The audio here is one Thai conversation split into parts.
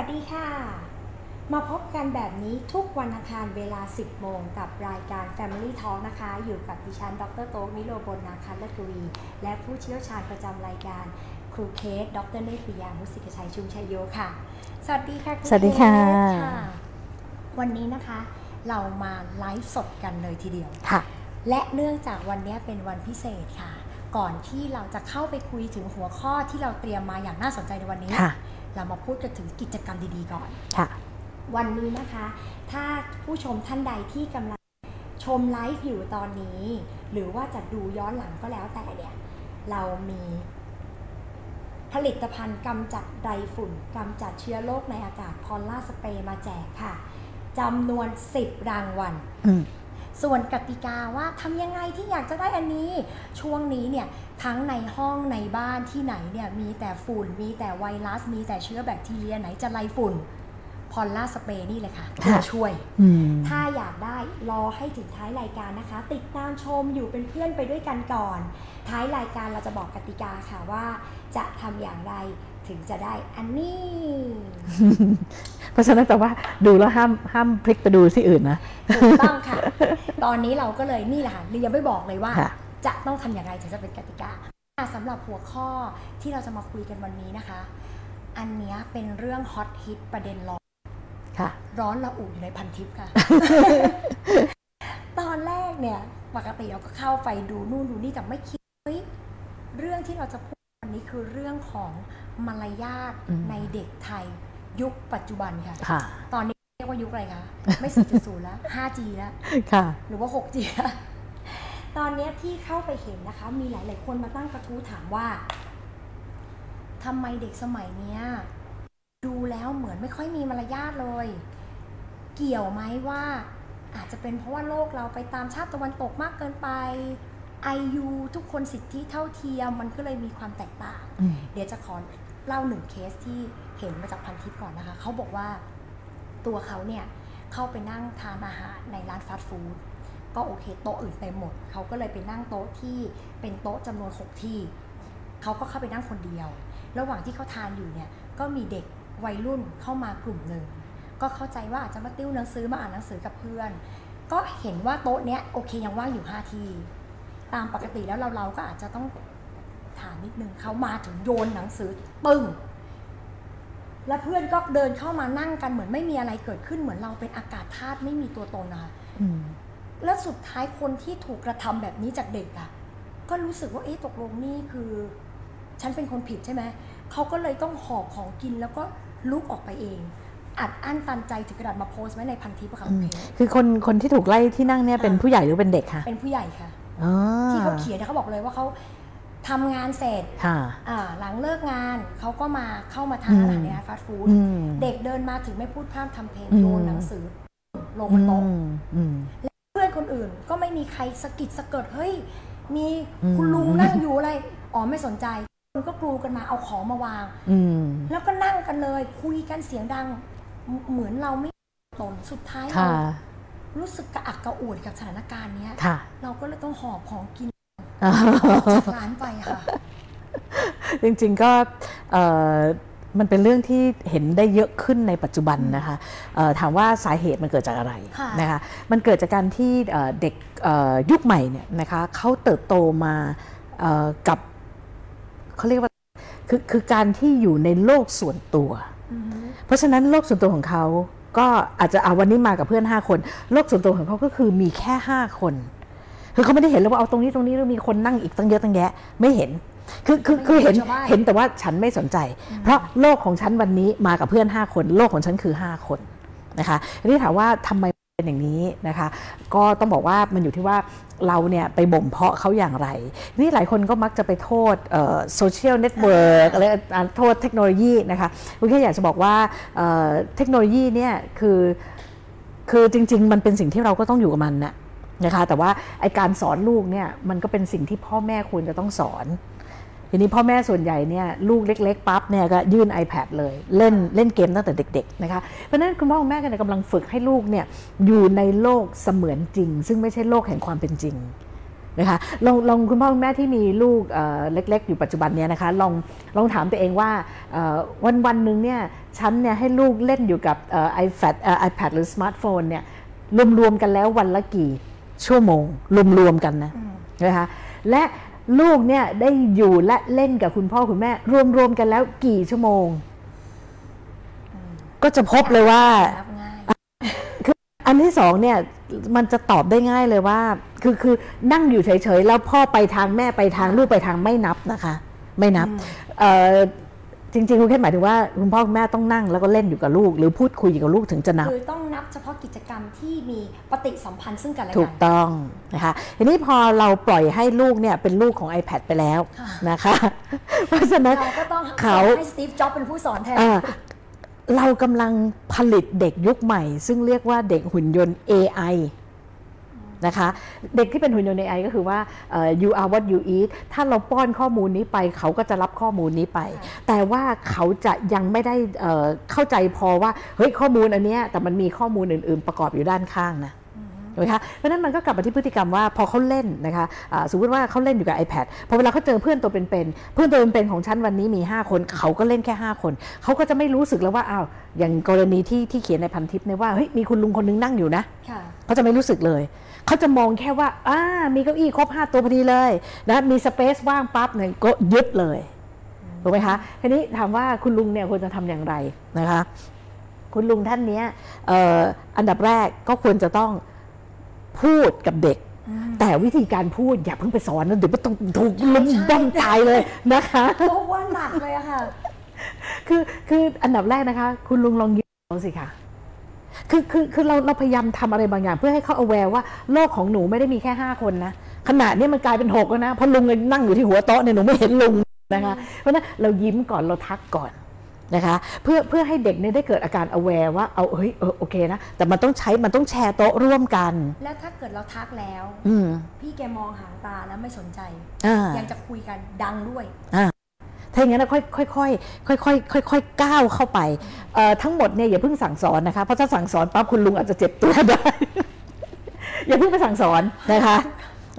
วัสดีค่ะ มาพบกันแบบนี้ทุกวันอังคารเวลา 10 โมงกับรายการ Family Talk นะคะ อยู่กับดิฉัน ดรโต๊กวิโรบลนาคันเลกวี และผู้เชี่ยวชาญประจำรายการครูเคส ดรเนตรปิยามุสิกชัยชุมชัยโยค่ะ สวัสดีค่ะครูสวัสดีค่ะเคสวันนี้นะคะ เรามาไลฟ์สดกันเลยทีเดียวค่ะ และเนื่องจากวันนี้เป็นวันพิเศษค่ะ ก่อนที่เราจะเข้าไปคุยถึงหัวข้อที่เราเตรียมมาอย่างน่าสนใจในวันนี้ค่ะ เรามาพูดกันถึงกิจกรรมดีๆก่อนค่ะ วันนี้นะคะ ถ้าผู้ชมท่านใดที่กำลังชมไลฟ์อยู่ตอนนี้ หรือว่าจะดูย้อนหลังก็แล้วแต่เนี่ย เรามีผลิตภัณฑ์กำจัดไรฝุ่นกำจัดเชื้อโรคในอากาศพอลล่าสเปรย์มาแจกค่ะจำนวน 10 รางวัลอืม ส่วนกติกาว่าทำยังไงที่อยากจะได้อันนี้ ช่วงนี้เนี่ยทั้งในห้องในบ้านที่ไหนเนี่ยมีแต่ฝุ่น มีแต่ไวรัส มีแต่เชื้อแบคทีเรียไหนจะไล่ฝุ่นพอลล่าสเปรย์นี่เลยค่ะค่ะตัวช่วยอืมถ้าอยากได้รอให้ถึงท้ายรายการนะคะ ติดตามชมอยู่เป็นเพื่อนไปด้วยกันก่อน ท้ายรายการเราจะบอกกติกาค่ะว่า จะทำอย่างไร ถึงจะได้อันนี้ เพราะฉะนั้นแต่ว่าดูแล้วห้ามห้ามพลิกไปดูที่อื่นนะถูกต้องค่ะ ตอนนี้เราก็เลยนี่แหละค่ะเรียนไม่บอกเลยว่าค่ะจะต้องทำอย่างไรถึงจะเป็นกติกาอะสำหรับหัวข้อที่เราจะมาคุยกันวันนี้นะคะ อันเนี้ยเป็นเรื่องฮอตฮิตประเด็นร้อนค่ะร้อนระอุอยู่ในพันทิปค่ะ ตอนแรกเนี่ย ปกติเราก็เข้าไปดูนู่นดูนี่แต่ไม่คิดเฮ้ยเรื่องที่เราจะพูดวั นนี้คือเรื่องของมารยาทอืมในเด็กไทยยุคปัจจุบันค่ะค่ะ ตอนนี้เรียกว่ายุคอะไรคะ ไม่ 4.0 แล้ว 5G แล้วค่ะ หรือว่า 6G แล้วตอนเนี้ยที่เข้าไปเห็นนะคะ มีหลาย ๆ คนมาตั้งกระทู้ถามว่าทำไมเด็กสมัยเนี้ยดูแล้วเหมือนไม่ค่อยมีมารยาทเลย เกี่ยวไหมว่า อาจจะเป็นเพราะว่าโลกเราไปตามชาติตะวันตกมากเกินไป ไอยูทุกคนสิทธิเท่าเทียมมันก็เลยมีความแตกต่างอืมเดี๋ยวจะขอเล่าหนึ่งเคสที่เห็นมาจากพันทิปก่อนนะคะ เขาบอกว่าตัวเขาเนี่ยเข้าไปนั่งทานอาหารในร้านฟาสต์ฟู้ดก็โอเคโต๊ะอื่นเต็มหมด เขาก็เลยไปนั่งโต๊ะที่เป็นโต๊ะจำนวนหกที่ เขาก็เข้าไปนั่งคนเดียว ระหว่างที่เขาทานอยู่เนี่ยก็มีเด็กวัยรุ่นเข้ามากลุ่มหนึ่งก็เข้าใจว่าอาจจะมาติ้วหนังสือมาอ่านหนังสือกับเพื่อน ก็เห็นว่าโต๊ะเนี้ยโอเคยังว่างอยู่ห้าที่ ตามปกติแล้วเราเราก็อาจจะต้องถามนิดนึงเขามาถึงโยนหนังสือปึ้งแล้วเพื่อนก็เดินเข้ามานั่งกันเหมือนไม่มีอะไรเกิดขึ้นเหมือนเราเป็นอากาศธาตุไม่มีตัวตนนะคะอืมแล้วสุดท้ายคนที่ถูกกระทำแบบนี้จากเด็กอะ่ะ ก็รู้สึกว่าเอ๊ะตกลงนี่คือ ฉันเป็นคนผิดใช่ไหมเขาก็เลยต้องหอบของกินแล้วก็ลุกออกไปเองอัดอั้นตันใจถึงกระดาษมาโพสต์ไว้ในพันทิปอะค่ะอืโอมเคคือคนคนที่ถูกไล่ที่นั่งเนี่ยเป็นอ่าผู้ใหญ่หรือเป็นเด็กคะเป็นผู้ใหญ่ค่ะอ๋อ ที่เขาเขียนเนี่ยเขาบอกเลยว่าเขาทำงานเสร็จค่ะอ่าหลังเลิกงานเขาก็มาเข้ามาทานอาหารอืมในร้านฟาสต์ฟู้ดอืมเด็กเดินมาถึงไม่พูดพร่ำทำเพลงอืมโยนหนังสือลงอืบนโต๊ะมอืมเพื่อนคนอื่นก็ไม่มีใครสะกิดสะเกิดเฮ้ย มีอืมคุณลุงนั่งอยู่อะไร อ๋อไม่สนใจคนก็กรูกันมาเอาของมาวางอืมแล้วก็นั่งกันเลย คุยกันเสียงดัง เหมเหมือนเราไม่ตนสุดท้ายเราค่ะ รู้สึกกระอักกระอ่วนกับสถานการณ์เนี้ยค่ะเราก็เลยต้องหอบของกินอ่าออกจากร้านไปค่ะ จริงๆก็เอ่อมันเป็นเรื่องที่เห็นได้เยอะขึ้นในปัจจุบันนะคะเอ่อถามว่าสาเหตุมันเกิดจากอะไรค่ะนะคะมันเกิดจากการที่เอ่อเด็กเอ่อยุคใหม่เนี่ยนะคะเขาเติบโตมาเอ่อกับเขาเรียกว่าคือคือการที่อยู่ในโลกส่วนตัวอือฮึเพราะฉะนั้นโลกส่วนตัวของเขา ก็อาจจะเอาวันนี้มากับเพื่อน 5 คนโลกส่วนตัวของเขาก็คือมีแค่ 5 คนคือเขาไม่ได้เห็นเลยว่าเอาตรงนี้ตรงนี้แล้วมีคนนั่งอีกตั้งเยอะตั้งแยะไม่เห็นคือคือคือเห็นชาวบ้านเห็นแต่ว่าฉันไม่สนใจ เพราะโลกของฉันวันนี้มากับเพื่อน 5 คน โลกของฉันคือ 5 คนนะคะทีนี้ถามว่าทำไม เป็นอย่างนี้นะคะ ก็ต้องบอกว่ามันอยู่ที่ว่าเราเนี่ยไปบ่มเพาะเขาอย่างไร นี่หลายคนก็มักจะไปโทษ social network อะไรโทษเทคโนโลยีนะคะคุณแค่อยากจะบอกว่าเทคโนโลยีเนี่ยคือคือจริง ๆ มันเป็นสิ่งที่เราก็ต้องอยู่กับมันนะนะคะ แต่ว่าไอการสอนลูกเนี่ยมันก็เป็นสิ่งที่พ่อแม่ควรจะต้องสอน ทีนี้พ่อแม่ส่วนใหญ่เนี่ยลูกเล็ก ๆปั๊บเนี่ยก็ยื่น iPad เลยเล่นเล่นเกมตั้งแต่เด็กๆนะคะเพราะฉะนั้นคุณพ่อคุณแม่ก็เลยกำลังฝึกให้ลูกเนี่ยอยู่ในโลกเสมือนจริง ซึ่งไม่ใช่โลกแห่งความเป็นจริงนะคะลองลองคุณพ่อคุณแม่ที่มีลูกเอ่อเล็ก ๆ อยู่ปัจจุบันเนี้ยนะคะลองลองถามตัวเองว่าเอ่อวันวันหนึ่งเนี่ยฉันเนี่ยให้ลูกเล่นอยู่กับเอ่อ iPad เอ่อ iPad หรือสมาร์ทโฟนเนี่ยรวมๆกันแล้ววันละกี่ชั่วโมง รวมๆกันนะอืมนะคะและ ลูกเนี่ยได้อยู่และเล่นกับคุณพ่อคุณแม่ รวมๆกันแล้วกี่ชั่วโมงอืมก็จะพบเลยว่ารับง่ายอันที่สองเนี่ยมันจะตอบได้ง่ายเลยว่า คือคือนั่งอยู่เฉยๆแล้วพ่อไปทางแม่ไปทางลูกไปทางไม่นับนะคะ ไม่นับอืมเอ่อจริงๆคุณแค่หมายถึงว่าคุณพ่อคุณแม่ต้องนั่งแล้วก็เล่นอยู่กับลูก หรือพูดคุยอยู่กับลูกถึงจะนับคือต้อง นับเฉพาะกิจกรรมที่มีปฏิสัมพันธ์ซึ่งกันและถูกักต้องนะคะทีนี้พอเราปล่อยให้ลูกเนี่ยเป็นลูกของ iPad ไปแล้วค่ะนะคะ เพราะฉะนั้นเราก็ต้องเขาให้สตีฟจ็อบเป็นผู้สอนแทนอ่าเรากำลังผลิตเด็กยุคใหม่ ซึ่งเรียกว่าเด็กหุ่นยนต์ AI นะคะ เด็กที่เป็นหุ่นยนต์ AI ก็คือว่าเอ่อ you are what you eat ถ้าเราป้อนข้อมูลนี้ไป เขาก็จะรับข้อมูลนี้ไปค่ะแต่ว่าเขาจะยังไม่ได้เอ่อเข้าใจพอว่า เฮ้ยข้อมูลอันเนี้ยแต่มันมีข้อมูลอื่น ๆ ประกอบอยู่ด้านข้างนะอืมถูกไหมคะเพราะฉะนั้นมันก็กลับมาที่พฤติกรรมว่าพอเขาเล่นนะคะอ่าสมมติว่าเขาเล่นอยู่กับ iPad พอเวลาเขาเจอเพื่อนตัวเป็นๆเพื่อนตัวเป็นๆของฉันวันนี้มี 5 คน เขาก็เล่นแค่ 5 คน เขาก็จะไม่รู้สึกแล้วว่าอ้าวอย่างกรณีที่ที่เขียนในพันทิปเนี่ยว่าเฮ้ยมีคุณลุงคนนึงนั่งอยู่นะค่ะเขาจะไม่รู้สึกเลย เขาจะมองแค่ว่าอ่ามีเก้าอี้ครบ 5 ตัวพอดีเลยนะมีสเปซว่างปั๊บเนี่ยก็ยึดเลยถูกไหมคะทีนี้ถามว่าคุณลุงเนี่ยควรจะทำอย่างไรนะคะ คุณลุงท่านเนี้ยเอ่ออันดับแรกก็ควรจะต้องพูดกับเด็กอืมแต่วิธีการพูดอย่าเพิ่งไปสอนนะเดี๋ยวมันต้องถูกใช่ลุมใช่บ้อมตายเลยนะคะเพราะว่าหนักเลยอะค่ะ คือคืออันดับแรกนะคะ คุณลุงลองยิ้มเขาสิคะ คือคือคือเราเราพยายามทำอะไรบางอย่าง เพื่อให้เขา aware ว่าโลกของหนูไม่ได้มีแค่ 5 คนนะขนาดนี้มันกลายเป็น6แล้วนะเพราะลุงนั่งอยู่ที่หัวโต๊ะเนี่ยหนูไม่เห็นลุงนะคะเพราะฉะนั้นเรายิ้มก่อนเราทักก่อนนะคะเพื่อเพื่อให้เด็กเนี่ยได้เกิดอาการ aware ว่าเอาเฮ้ยเออโอเคนะแต่มันต้องใช้มันต้องแชร์โต๊ะร่วมกัน แล้วถ้าเกิดเราทักแล้วอืมพี่แกมองหางตาแล้วไม่สนใจอ่ายังจะคุยกันดังด้วย ถ้าอย่างนั้นนะค่อยค่อยค่อยค่อยค่อยค่อยค่อยๆก้าวเข้าไปเอ่อทั้งหมดเนี่ยอย่าเพิ่งสั่งสอนนะคะเพราะถ้าสั่งสอนปั๊บคุณลุงอาจจะเจ็บตัวได้อย่าเพิ่งไปสั่งสอนนะคะ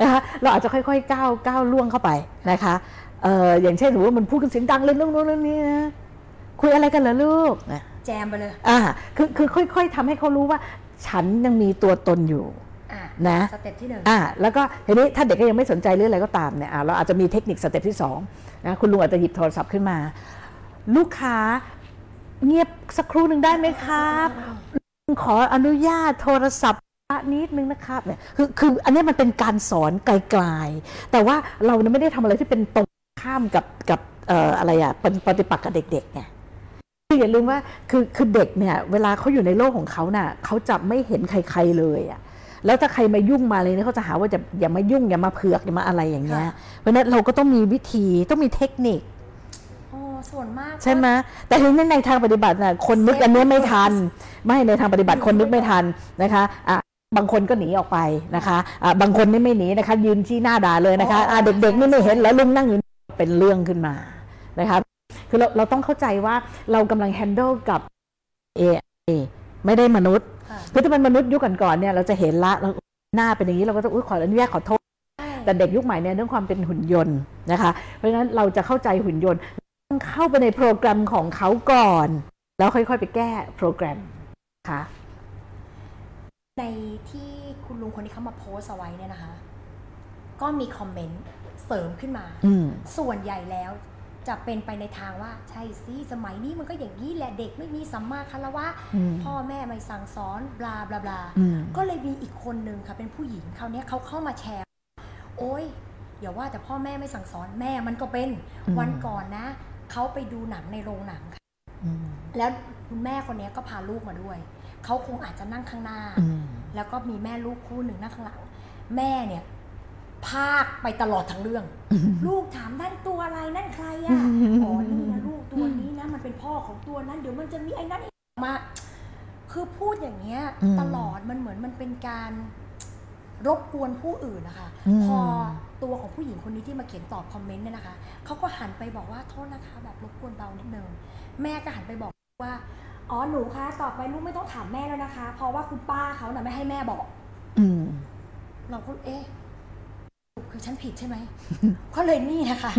นะคะเราอาจจะค่อยๆก้าวก้าวล่วงเข้าไปนะคะเอ่ออย่างเช่นสมมติว่ามันพูดกันเสียงดังเลยเรื่องโน้นเรื่องนี้นะคุยอะไรกันเหรอลูกนะแจมไปเลยอ่าคือคือค่อย ๆทำให้เขารู้ว่าฉันยังมีตัวตนอยู่อะ นะ step ที่หนึ่งอ่าแล้วก็ทีนี้ถ้าเด็กก็ยังไม่สนใจเรื่องอะไรก็ตามเนี่ยอ่าเราอาจจะมีเทคนิค step ที่สองนะคุณลุงอาจจะหยิบโทรศัพท์ขึ้นมา ลูกขาเงียบสักครู่หนึ่งได้ไหมครับลุงขออนุญาตโทรศัพท์นิดนึงนะครับเนี่ยคือคืออันนี้มันเป็นการสอนกลายๆ แต่ว่าเราเนี่ยไม่ได้ทำอะไรที่เป็นตรงข้ามกับกับเอ่ออะไรอะเป็นปฏิปักษ์กับเด็กๆเนี่ยคืออย่าลืมว่าคือคือเด็กเนี่ยเวลาเขาอยู่ในโลกของเขาน่ะเขาจะไม่เห็นใครๆเลยอะ แล้วถ้าใครมายุ่งมาอะไรเนี่ยเขาจะหาว่าจะอย่ามายุ่งอย่ามาเผือกอย่ามาอะไรอย่างเงี้ยค่ะเพราะฉะนั้นเราก็ต้องมีวิธีต้องมีเทคนิคโอ้ส่วนมากใช่ไหมแต่ทีนี้ในทางปฏิบัติน่ะคนนึกอันเนี้ยไม่ทัน ไม่ในทางปฏิบัติคนนึกไม่ทันนะคะอะบางคนก็หนีออกไปนะคะอะบางคนนี่ไม่หนีนะคะ ยืนชี้หน้าด่าเลยนะคะอะเด็กๆนี่ไม่เห็นแล้วลุงนั่งอยู่เป็นเรื่องขึ้นมานะคะคือเราเราต้องเข้าใจว่าเรากำลัง handle กับ AI ไม่ได้มนุษย์ค่ะ คือถ้าเป็นมนุษย์ยุคก่อนๆเนี่ยเราจะเห็นละเราหน้าเป็นอย่างนี้เราก็จะอุ้ยขออนุญาตขอโทษใช่แต่เด็กยุคใหม่เนี่ยเรื่องความเป็นหุ่นยนต์นะคะ เพราะฉะนั้นเราจะเข้าใจหุ่นยนต์ต้องเข้าไปในโปรแกรมของเขาก่อน แล้วค่อยๆไปแก้โปรแกรมค่ะในที่คุณลุงคนนี้เขามาโพสต์เอาไว้เนี่ยนะคะ ก็มีคอมเมนต์เสริมขึ้นมาอืมส่วนใหญ่แล้ว จะเป็นไปในทางว่าใช่สิสมัยนี้มันก็อย่างนี้แหละเด็กไม่มีสัมมาคารวะอืมพ่อแม่ไม่สั่งสอนบลาบลาบลาอืมก็เลยมีอีกคนนึงค่ะ เป็นผู้หญิงคราวเนี้ยเขาเข้ามาแชร์ โอ้ยอย่าว่าแต่พ่อแม่ไม่สั่งสอนแม่มันก็เป็นอืมวันก่อนนะเขาไปดูหนังในโรงหนังค่ะอืมแล้วคุณแม่คนเนี้ยก็พาลูกมาด้วยเขาคงอาจจะนั่งข้างหน้าอืมแล้วก็มีแม่ลูกคู่หนึ่งนั่งข้างหลังแม่เนี่ย พากไปตลอดทั้งเรื่อง ลูกถามนั่นตัวอะไรนั่นใครอะอ๋อนี่นะลูกตัวนี้นะมันเป็นพ่อของตัวนั้น เดี๋ยวมันจะมีไอ้นั้นอีกมา คือพูดอย่างเงี้ยอืมตลอดมันเหมือนมันเป็นการรบกวนผู้อื่นนะคะอืมพอตัวของผู้หญิงคนนี้ที่มาเขียนตอบคอมเมนต์เนี่ยนะคะเขาก็หันไปบอกว่าโทษนะคะ แบบรบกวนเบานิดนึงแม่ก็หันไปบอกว่าอ๋อหนูคะต่อไปลูกไม่ต้องถามแม่แล้วนะคะ เพราะว่าคุณป้าเขาน่ะไม่ให้แม่บอกอืมเราก็เอ๊ะ คือฉันผิดใช่ไหม ก็เลยนี่นะคะ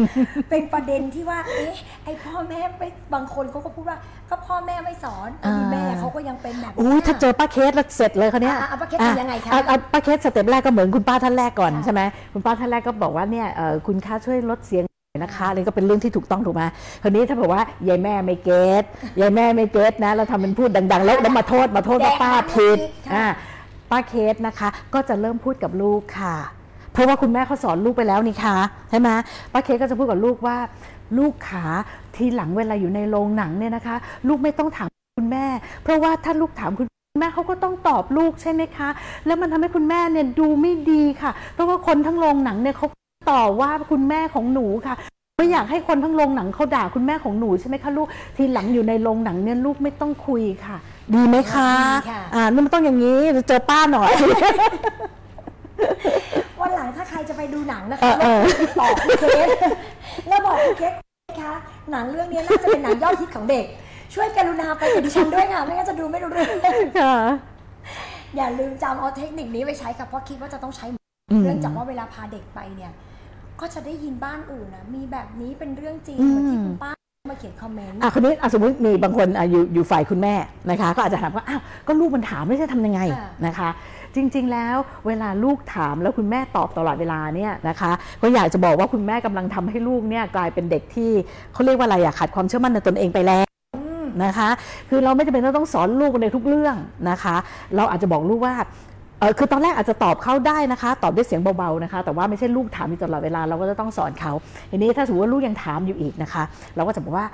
เป็นประเด็นที่ว่า เอ๊ะ ไอพ่อแม่ไม่บางคนเขาก็พูดว่า ก็พ่อแม่ไม่สอนไอ้นี่อ่าแม่เขาก็ยังเป็นแบบอุ้ยนี้ถ้าเจอป้าเคสแล้วเสร็จเลยเขาวเนี้ยอะอะป้าเคสทำยังไงคะอ่อ่ป้าเคส step แรกก็เหมือนคุณป้าท่านแรกก่อนค่ะใช่ไหมคุณป้าท่านแรกก็บอกว่าเนี่ยเอ่อคุณขาช่วยลดเสียงหน่อยนะคะอันนี้ก็เป็นเรื่องที่ถูกต้องถูกไหมคราวนี้ถ้าบอกว่ายายแม่ไม่เก็ตยายแม่ไม่เก็ตนะเราทำเป็นพูดดัง ๆ แล้วแล้วมาโทษมาโทษว่าป้าผิดค่ะอ่าป้าเคสนะคะ ก็จะเริ่มพูดกับลูกค่ะ เพราะว่าคุณแม่เขาสอนลูกไปแล้วนี่คะใช่ไหมป้าเคสก็จะพูดกับลูกว่า ลูกขาทีหลังเวลาอยู่ในโรงหนังเนี่ยนะคะ ลูกไม่ต้องถามคุณแม่ เพราะว่าถ้าลูกถามคุณแม่เขาก็ต้องตอบลูกใช่ไหมคะ แล้วมันทำให้คุณแม่เนี่ยดูไม่ดีค่ะ เพราะว่าคนทั้งโรงหนังเนี่ยเขาต่อว่าคุณแม่ของหนูค่ะไม่อยากให้คนทั้งโรงหนังเขาด่าคุณแม่ของหนูใช่ไหมคะลูกทีหลังอยู่ในโรงหนังเนี่ยลูกไม่ต้องคุยค่ะ ดีไหมคะดีค่ะอ่ามันต้องอย่างนี้เจอป้าหน่อย วันหลังถ้าใครจะไปดูหนังนะเอคะอเออติดต่อคุณเคสแล้วบอกคุณเคสคะหนังเรื่องนี้น่าจะเป็นหนังยอดฮิตของเด็ก ช่วยกรุณาไปกับดิฉันด้วยค่ะไม่งั้นจะดูไม่รู้เรื่องค่ะอย่าลืมจำเอาเทคนิคนี้ไปใช้ค่ะเพราะคิดว่าจะต้องใช้อืมเนื่องจากว่าเวลาพาเด็กไปเนี่ย ก็จะได้ยินบ้านอื่นนะมีแบบนี้เป็นเรื่องจริงอืมเหมือนที่คุณป้ามาเขียนคอมเมนต์อะคนนี้อะสมมติมีบางคนอะอยู่อยู่ฝ่ายคุณแม่นะคะ ก็อาจจะถามว่าอ้าวก็ลูกมันถามไม่ใช่ทำยังไงค่ะนะคะ จริง ๆ แล้วเวลาลูกถามแล้วคุณแม่ตอบตลอดเวลาเนี่ยนะคะก็อยากจะบอกว่าคุณแม่กำลังทำให้ลูกเนี่ยกลายเป็นเด็กที่เขาเรียกว่าอะไรอะขาดความเชื่อมั่นในตนเองไปแล้วอืมนะคะ คือเราไม่จำเป็นต้องสอนลูกในทุกเรื่องนะคะ เราอาจจะบอกลูกว่าเออคือตอนแรกอาจจะตอบเขาได้นะคะ ตอบด้วยเสียงเบาๆนะคะ แต่ว่าไม่ใช่ลูกถามอยู่ตลอดเวลาเราก็จะต้องสอนเขาทีนี้ถ้าสมมติว่าลูกยังถามอยู่อีกนะคะ เราก็จะบอกว่า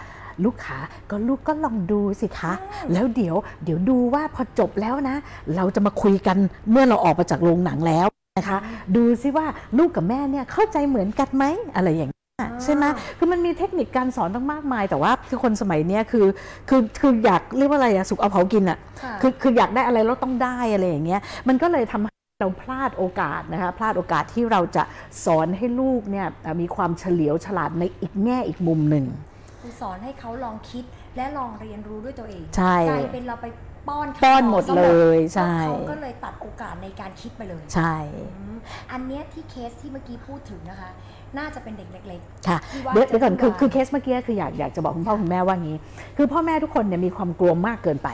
ลูกขาก็ลูกก็ลองดูสิคะ แล้วเดี๋ยวเดี๋ยวดูว่าพอจบแล้วนะ เราจะมาคุยกันเมื่อเราออกมาจากโรงหนังแล้วนะคะ ดูซิว่าลูกกับแม่เนี่ยเข้าใจเหมือนกันไหมอะไรอย่างนี้ยใช่ไหมคือมันมีเทคนิคการสอนตั้งมากมาย แต่ว่าคือคนสมัยเนี้ยคือคือคืออยากเรียกว่าอะไรอะสุกเอาเผากินอะค่ะคือคืออยากได้อะไรแล้วต้องได้อะไรอย่างเงี้ยมันก็เลยทำให้เราพลาดโอกาสนะคะพลาดโอกาสที่เราจะสอนให้ลูกเนี่ยเอ่อมีความเฉลียวฉลาดในอีกแง่อีกมุมหนึ่งคือ สอนให้เขาลองคิดและลองเรียนรู้ด้วยตัวเองใช่กลายเป็นเราไปป้อนเขาป้อนหมดซะเลยใช่แล้วเขาก็เลยตัดโอกาสในการคิดไปเลย ใช่อืมอันเนี้ยที่เคสที่เมื่อกี้พูดถึงนะคะ น่าจะเป็นเด็กเล็กค่ะที่ว่าเดี๋ยวเดี๋ยวก่อนคือจะคือเคสเมื่อกี้คืออยากอยากจะบอกคุณพ่อคุณแม่ว่างี้ คือพ่อแม่ทุกคนเนี่ยมีความกลัวมากเกินไป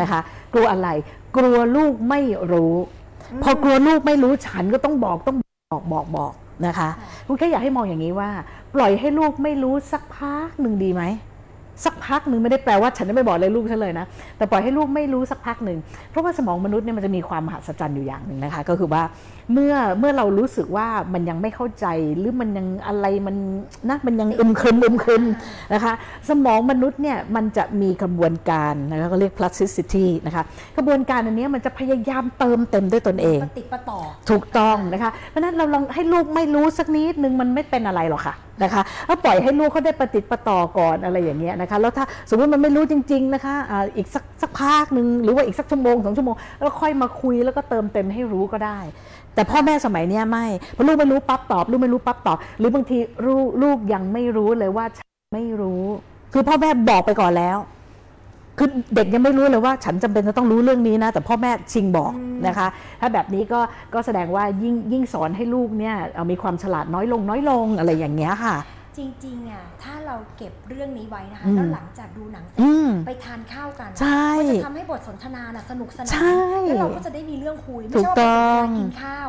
นะคะ กลัวอะไร กลัวลูกไม่รู้อืมพอกลัวลูกไม่รู้ฉันก็ต้องบอกต้องบอกบอกบอก นะคะค่ะคุณแค่อยากให้มองอย่างนี้ว่า ปล่อยให้ลูกไม่รู้สักพักหนึ่งดีไหม สักพักหนึ่งไม่ได้แปลว่าฉันจะไม่บอกเลยลูกฉันเลยนะแต่ปล่อยให้ลูกไม่รู้สักพักหนึ่งเพราะว่าสมองมนุษย์เนี่ยมันจะมีความมหัศจรรย์อยู่อย่างหนึ่งนะคะ ก็คือว่าเมื่อเมื่อเรารู้สึกว่ามันยังไม่เข้าใจหรือมันยังอะไรมันนะมันยังอึมครึมอึมครึมนะคะ สมองมนุษย์เนี่ยมันจะมีกระบวนการนะคะก็เรียก plasticity นะคะกระบวนการอันเนี้ยมันจะพยายามเติมเต็มด้วยตนเองปฏิดประต่อถูกต้องนะคะเพราะฉะนั้นเราลองให้ลูกไม่รู้สักนิดนึงมันไม่เป็นอะไรหรอกค่ะนะคะแล้วปล่อยให้ลูกเขาได้ปฏิดประต่อก่อนอะไรอย่างเงี้ยนะคะแล้วถ้าสมมติมันไม่รู้จริง ๆนะคะอ่าอีกสักสักพักหนึ่งหรือว่าอีกสักชั่วโมงสองชั่วโมงแล้วค่อยมาคุยแล้วก็เติมเต็มให้รู้ก็ได้ แต่พ่อแม่สมัยเนี้ยไม่พอลูกไม่รู้ปั๊บตอบลูกไม่รู้ปั๊บตอบ หรือบางทีลูกลูกยังไม่รู้เลยว่าฉันไม่รู้ คือพ่อแม่บอกไปก่อนแล้วคือเด็กยังไม่รู้เลยว่าฉันจำเป็นจะต้องรู้เรื่องนี้นะ แต่พ่อแม่ชิงบอกอืมนะคะ ถ้าแบบนี้ก็ก็แสดงว่ายิ่งยิ่งสอนให้ลูกเนี่ยเอ่อมีความฉลาดน้อยลงน้อยลงอะไรอย่างเงี้ยค่ะ จริงๆอะถ้าเราเก็บเรื่องนี้ไว้นะคะอืมแล้วหลังจากดูหนังเสร็จอืมไปทานข้าวกันใช่มันจะทำให้บทสนทนาน่ะสนุกสนาใช่นแล้วเราก็จะได้มีเรื่องคุยไม่ถูใช่กว่าต้ไปองถึงเวลากินข้าว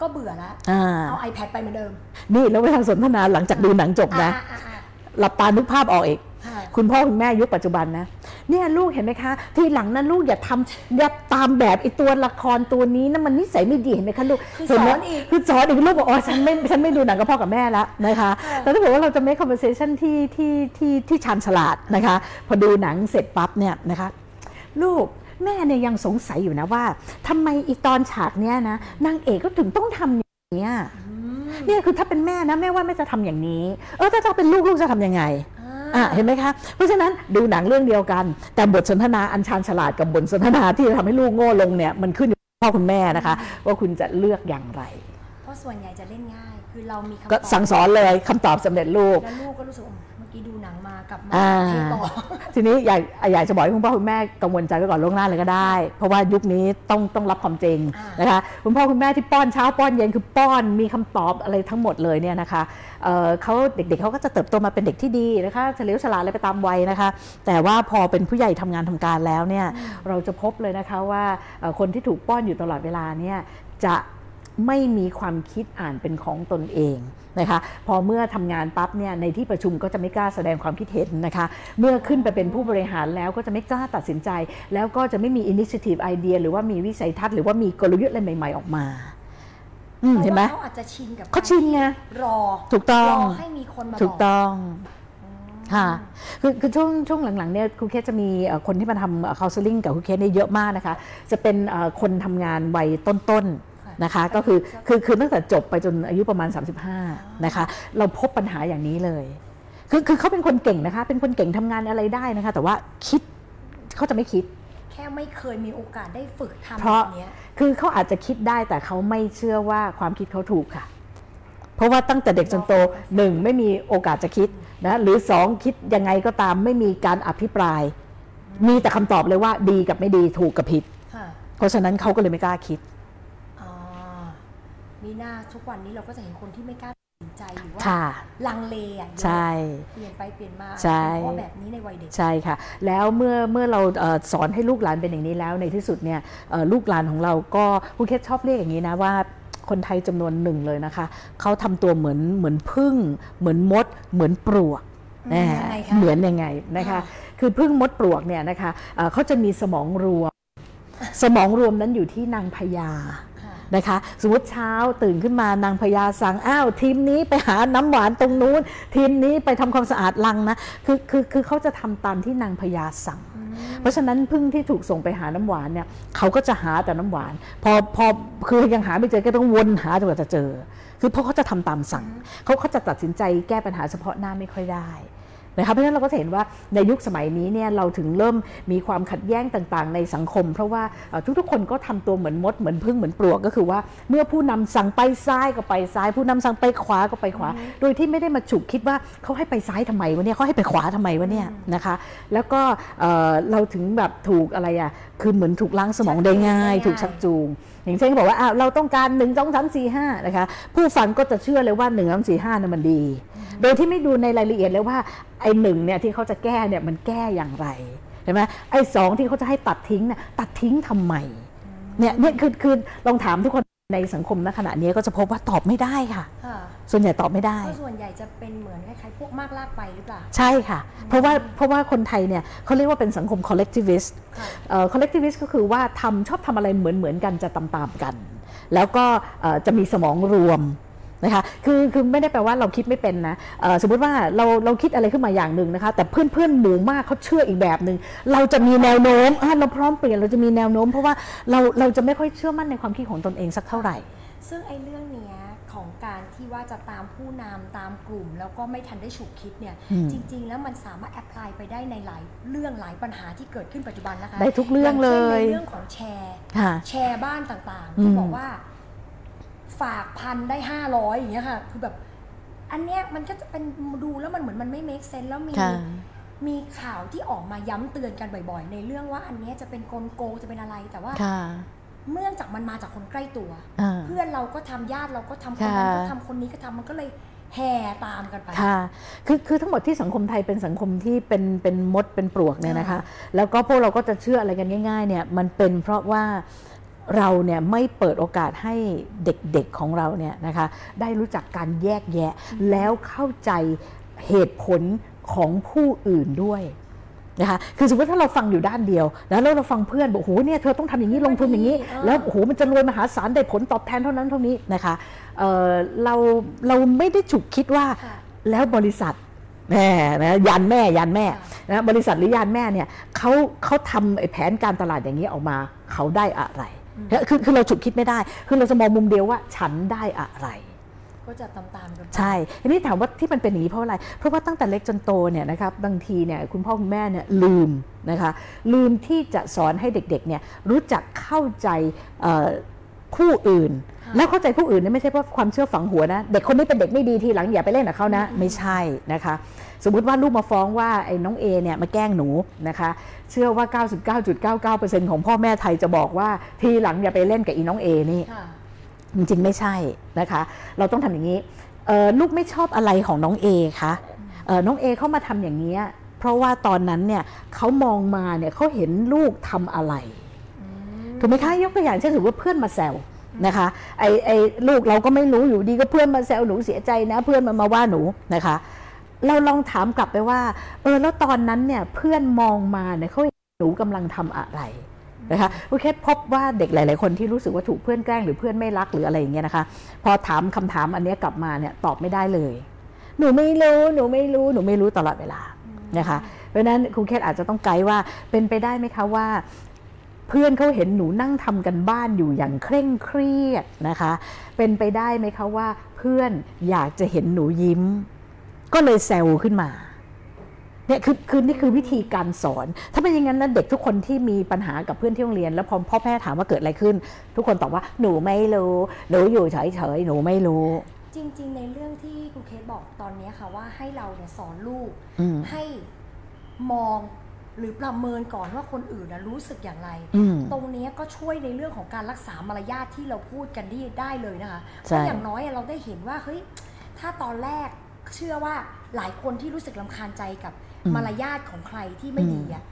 ก็เบื่อละอ่าเอา iPad ไปเหมือนเดิม นี่แล้วเวลาสนทนาหลังจากดูหนังจบนะอ่าอ่าอ่าหลับตานึกภาพออกอีก ค่ะคุณพ่อคุณแม่ยุคปัจจุบันนะเนี่ยลูกเห็นไหมคะ ทีหลังนั้นลูกอย่าทำอย่าตามแบบไอ้ตัวละครตัวนี้นะมันนิสัยไม่ดีเห็นไหมคะลูกคือเห็นไหมสอนอีกคือสอนอีกลูกบอกอ๋อฉันไม่ฉันไม่ดูหนังกับพ่อกับแม่แล้วนะคะค่ะแต่ถ้าเกิดว่าเราจะ make conversation ที่ที่ที่ที่ชาญฉลาดนะคะ พอดูหนังเสร็จปั๊บเนี่ยนะคะ ลูกแม่เนี่ยยังสงสัยอยู่นะว่าทำไมอีตอนฉากเนี้ยนะนางเอกก็ถึงต้องทำอย่างเนี้ยอืมเนี่ยคือถ้าเป็นแม่นะแม่ว่าแม่จะทำอย่างนี้ เออถ้าถ้าเป็นลูกลูกจะทำยังไง อะเห็นไหมคะ เพราะฉะนั้นดูหนังเรื่องเดียวกัน แต่บทสนทนาอันชาญฉลาดกับบทสนทนาที่จะทำให้ลูกโง่ลงเนี่ยมันขึ้นอยู่กับพ่อคุณแม่นะคะ ว่าคุณจะเลือกอย่างไร เพราะส่วนใหญ่จะเล่นง่าย คือเรามีคำตก็อบสั่งสอนเลยคำตอบสำเร็จรูปแล้วลูกก็รู้สึกว่าเมื่อกี้ดูหนังมา กลับมาอ่าเทต่อทีนี้อยากอยากจะบอกให้คุณพ่อคุณแม่กังวลใจไว้ก่อนล่วงหน้าเลยก็ได้ เพราะว่ายุคนี้ต้องต้องรับความจริงอ่านนะคะคุณพ่อคุณแม่ที่ป้อนเช้าป้อนเย็นคือป้อนมีคำตอบอะไรทั้งหมดเลยเนี่ยนะคะเอ่อเขาเด็กๆเขาก็จะเติบโตมาเป็นเด็กที่ดีนะคะเฉลียวฉลาดอะไรไปตามวัยนะคะ แต่ว่าพอเป็นผู้ใหญ่ทำงานทำการแล้วเนี่ยเราจะพบเลยนะคะว่าเอ่อคนที่ถูกป้อนอยู่ตลอดเวลาเนี่ยจะไม่มีความคิดอ่านเป็นของตนเอง นะคะพอเมื่อทำงานปั๊บเนี่ยในที่ประชุมก็จะไม่กล้าแสดงความคิดเห็นนะคะเมื่อขึ้นไปเป็นผู้บริหารแล้วก็จะไม่กล้าตัดสินใจ แล้วก็จะไม่มี initiative idea หรือว่ามีวิสัยทัศน์หรือว่ามีกลยุทธ์อะไรใหม่ ๆ ออกมาอืมเพราะเห็นไหมว่าเขาอาจจะชินกับเขาชินไงรอถูกต้องรอให้มีคนมาถูกบอกต้องอืมค่ะคือคือช่วงช่วงหลังๆเนี่ยครูเคสจะมีเอ่อคนที่มาทำ counseling กับครูเคสเนี่ยเยอะมากนะคะ จะเป็นเอ่อคนทำงานวัยต้นๆ นะคะก็คือคือคือตั้งแต่จบไปจนอายุประมาณ 35นะคะเราพบปัญหาอย่างนี้เลย คือคือเขาเป็นคนเก่งนะคะ เป็นคนเก่งทำงานอะไรได้นะคะ แต่ว่าคิดเขาจะไม่คิด แค่ไม่เคยมีโอกาสได้ฝึกทำเพราะแบบเนี้ยคือเขาอาจจะคิดได้แต่เขาไม่เชื่อว่าความคิดเขาถูกค่ะ เพราะว่าตั้งแต่เด็กจนโตหนึ่งไม่มีโอกาสจะคิดนะหรือสองคิดยังไงก็ตามไม่มีการอภิปราย มีแต่คำตอบเลยว่าดีกับไม่ดีถูกกับผิดค่ะเพราะฉะนั้นเขาก็เลยไม่กล้าคิดอ่า มีหน้าทุกวันนี้เราก็จะเห็นคนที่ไม่กล้าตัดสินใจหรือว่าค่ะลังเลอะเยอะใช่ เปลี่ยนไปเปลี่ยนมาใช่ เพราะแบบนี้ในวัยเด็ก ใช่ค่ะ แล้วเมื่อเมื่อเราเออสอนให้ลูกหลานเป็นอย่างนี้แล้วในที่สุดเนี่ยเอ่อลูกหลานของเราก็ผู้เคสชอบเรียกอย่างนี้นะว่าคนไทยจำนวนหนึ่งเลยนะคะ เขาทำตัวเหมือนเหมือนพึ่ง เหมือนมด เหมือนปลวกอืมนะยังไงคะเหมือนยังไงนะคะ ค่ะ คือพึ่งมดปลวกเนี่ยนะคะเอ่อเขาจะมีสมองรวม สมองรวมนั้นอยู่ที่นางพญาค่ะ นะคะ สมมติเช้าตื่นขึ้นมานางพญาสั่งอ้าวทีมนี้ไปหาน้ำหวานตรงนู้น ทีมนี้ไปทำความสะอาดลังนะคือคือคือเขาจะทำตามที่นางพญาสั่งอืมเพราะฉะนั้นพึ่งที่ถูกส่งไปหาน้ำหวานเนี่ยเขาก็จะหาแต่น้ำหวาน พอพอคือยังหาไม่เจอก็ต้องวนหาจนกว่าจะเจอ คือเพราะเขาจะทำตามสั่งเขาเขาจะตัดสินใจแก้ปัญหาเฉพาะหน้าไม่ค่อยได้ นะคะเพราะฉะนั้นเราก็จะเห็นว่าในยุคสมัยนี้เนี่ยเราถึงเริ่มมีความขัดแย้งต่างๆ ในสังคม เพราะว่าเอ่อทุกๆ คนก็ทำตัวเหมือนมดเหมือนพึ่งเหมือนปลวกก็คือว่า เมื่อผู้นำสั่งไปซ้ายก็ไปซ้าย ผู้นำสั่งไปขวาก็ไปขวา โดยที่ไม่ได้มาฉุกคิดว่าเขาให้ไปซ้ายทำไมวะเนี่ยเขาให้ไปขวาทำไมวะเนี่ยนะคะแล้วก็เอ่อเราถึงแบบถูกอะไรอะคือเหมือนถูกล้างสมองได้ง่าย ถูกชักจูง อย่างเช่นเขาบอกว่าอ้าวเราต้องการ 1 2 3 4 5นะคะผู้ฟังก็จะเชื่อเลยว่า 1 2 4 5นั้นมันดี โดยที่ไม่ดูในรายละเอียดเลยว่าไอ้หนึ่งเนี่ยที่เขาจะแก้เนี่ยมันแก้อย่างไรใช่ไหมไอ้สองที่เขาจะให้ตัดทิ้งเนี่ยตัดทิ้งทำไมเนี่ยเนี่ยคือคือลองถามทุกคน ในสังคมณขณะนี้ก็จะพบว่าตอบไม่ได้ค่ะค่ะ ส่วนใหญ่ตอบไม่ได้ก็ส่วนใหญ่จะเป็นเหมือนคล้ายๆพวกมากลากไปหรือเปล่า ใช่ค่ะ เพราะว่าเพราะว่าคนไทยเนี่ยเขาเรียกว่าเป็นสังคม collectivist ค่ะเอ่อ collectivist ก็คือว่าทำชอบทำอะไรเหมือนเหมือนกันจะตามตามๆกัน แล้วก็เอ่อจะมีสมองรวม นะคะคือคือไม่ได้แปลว่าเราคิดไม่เป็นนะเอ่อสมมติว่าเราเราคิดอะไรขึ้นมาอย่างหนึ่งนะคะ แต่เพื่อนเพื่อนๆหมู่มากเขาเชื่ออีกแบบหนึ่งเราจะมีแนวโน้มอะเราพร้อมเปลี่ยนเราจะมีแนวโน้ม เพราะว่าเราเราจะไม่ค่อยเชื่อมั่นในความคิดของตนเองสักเท่าไหร่ ซึ่งไอ้เรื่องเนี้ยของการที่ว่าจะตามผู้นำตามกลุ่ม แล้วก็ไม่ทันได้ฉุกคิดเนี่ยอืมจริง ๆ แล้วมันสามารถแอพพลายไปได้ในหลายเรื่องหลายปัญหาที่เกิดขึ้นปัจจุบันนะคะได้ทุกเรื่องเลยางช่นในเรื่องของแชร์ค่ะแชร์บ้านต่างๆอืมที่บอกว่า ฝากพันได้ห้าร้อยอย่างเงี้ยค่ะ คือแบบ อันเนี้ยมันก็จะเป็นดูแล้วมันเหมือนมันไม่ make sense แล้วมี ค่ะ มีข่าวที่ออกมาย้ำเตือนกันบ่อยๆ ในเรื่องว่าอันเนี้ยจะเป็นกลโกงจะเป็นอะไรแต่ว่าค่ะเนื่องจากมันมาจากคนใกล้ตัว อ่า เพื่อนเราก็ทำญาติเราก็ทำคนนั้นก็ค่ะ ทำคนนี้ก็ทำมันก็เลยแห่ตามกันไป ค่ะ คือคือทั้งหมดที่สังคมไทยเป็นสังคมที่เป็นเป็นมดเป็นปลวกเนี่ยนะคะค่ะแล้วก็พวกเราก็จะเชื่ออะไรกันง่ายๆเนี่ยมันเป็นเพราะว่า เราเนี่ยไม่เปิดโอกาสให้เด็กๆของเราเนี่ยนะคะได้รู้จักการแยกแยะ แล้วเข้าใจเหตุผลของผู้อื่นด้วยนะคะคือสมมติถ้าเราฟังอยู่ด้านเดียว แล้วเราฟังเพื่อนบอกโอ้โหเนี่ยเธอต้องทำอย่างนี้ลงทุนอย่างนี้ แล้วโอ้โหมันจะรวยมหาศาลได้ผลตอบแทนเท่านั้นเท่านี้นะคะเเราเราไม่ได้ฉุกคิดว่าแล้วบริษัทแม่นะยันแม่ยันแม่นะบริษัทหรือยานแม่เนี่ยเขาเขาทำแผนการตลาดอย่างนี้ออกมาเขาได้อะไร คือคือเราฉุกคิดไม่ได้ คือเราจะมองมุมเดียวว่าฉันได้อะไร ก็จะตามๆกันไปใช่ทีนี้ถามว่าที่มันเป็นอย่างนี้เพราะอะไร เพราะว่าตั้งแต่เล็กจนโตเนี่ยนะครับบางทีเนี่ยคุณพ่อคุณแม่เนี่ยลืมนะคะลืมที่จะสอนให้เด็กๆเนี่ยรู้จักเข้าใจเอ่อคู่อื่นค่ะแล้วเข้าใจผู้อื่นเนี่ยไม่ใช่เพราะความเชื่อฝังหัวนะ เด็กคนนี้เป็นเด็กไม่ดีทีหลังอย่าไปเล่นกับเขานะ ไม่ใช่นะคะ สมมุติว่าลูกมาฟ้องว่าไอ้น้องเอเนี่ยมาแกล้งหนูนะคะ เชื่อว่า 99.99%ของพ่อแม่ไทยจะบอกว่าทีหลังอย่าไปเล่นกับอีน้องเอนี่ค่ะจริงๆไม่ใช่นะคะ เราต้องทำอย่างนี้เอ่อลูกไม่ชอบอะไรของน้องเอคะเอ่อน้องเอเข้ามาทำอย่างนี้ยเพราะว่าตอนนั้นเนี่ยเขามองมาเนี่ยเขาเห็นลูกทำอะไรอืมถูกไหมคะยกตัวอย่างเช่นสมมติว่าเพื่อนมาแซวนะคะไอไอลูกเราก็ไม่รู้อยู่ดีก็เพื่อนมาแซวหนูเสียใจนะ เพื่อนมันมาว่าหนูนะคะ เราลองถามกลับไปว่า เออแล้วตอนนั้นเนี่ยเพื่อนมองมาเนี่ยเขาเห็นหนูกำลังทำอะไรนะคะผู้แค่พบว่าเด็กหลาย ๆ คนที่รู้สึกว่าถูกเพื่อนแกล้งหรือเพื่อนไม่รักหรืออะไรอย่างเงี้ยนะคะ พอถามคำถามอันนี้กลับมาเนี่ยตอบไม่ได้เลย หนูไม่รู้หนูไม่รู้หนูไม่รู้ตลอดเวลานะคะเพราะนั้นครูเคสอาจจะต้องไกด์ว่าเป็นไปได้ไหมคะว่า เพื่อนเขาเห็นหนูนั่งทำกันบ้านอยู่อย่างเคร่งเครียดนะคะ เป็นไปได้ไหมคะว่าเพื่อนอยากจะเห็นหนูยิ้ม ก็เลยแซวขึ้นมาเนี่ยคือคือนี่คือวิธีการสอน ถ้าเป็นอย่างนั้นนะเด็กทุกคนที่มีปัญหากับเพื่อนที่โรงเรียน แล้วพอพ่อแม่ถามว่าเกิดอะไรขึ้น ทุกคนตอบว่าหนูไม่รู้หนูอยู่เฉยๆหนูไม่รู้ จริง ๆ ในเรื่องที่ครูเคสบอกตอนนี้ค่ะว่าให้เราเนี่ยสอนลูกอืมให้มองหรือประเมินก่อนว่าคนอื่นนะรู้สึกอย่างไรอืมตรงเนี้ยก็ช่วยในเรื่องของการรักษามารยาทที่เราพูดกันได้ได้เลยนะคะเพใช่ราะอย่างน้อยอะเราได้เห็นว่าเฮ้ยถ้าตอนแรก เชื่อว่าหลายคนที่รู้สึกลำคาญใจกับมารยาทของใครที่ไม่ดีอะ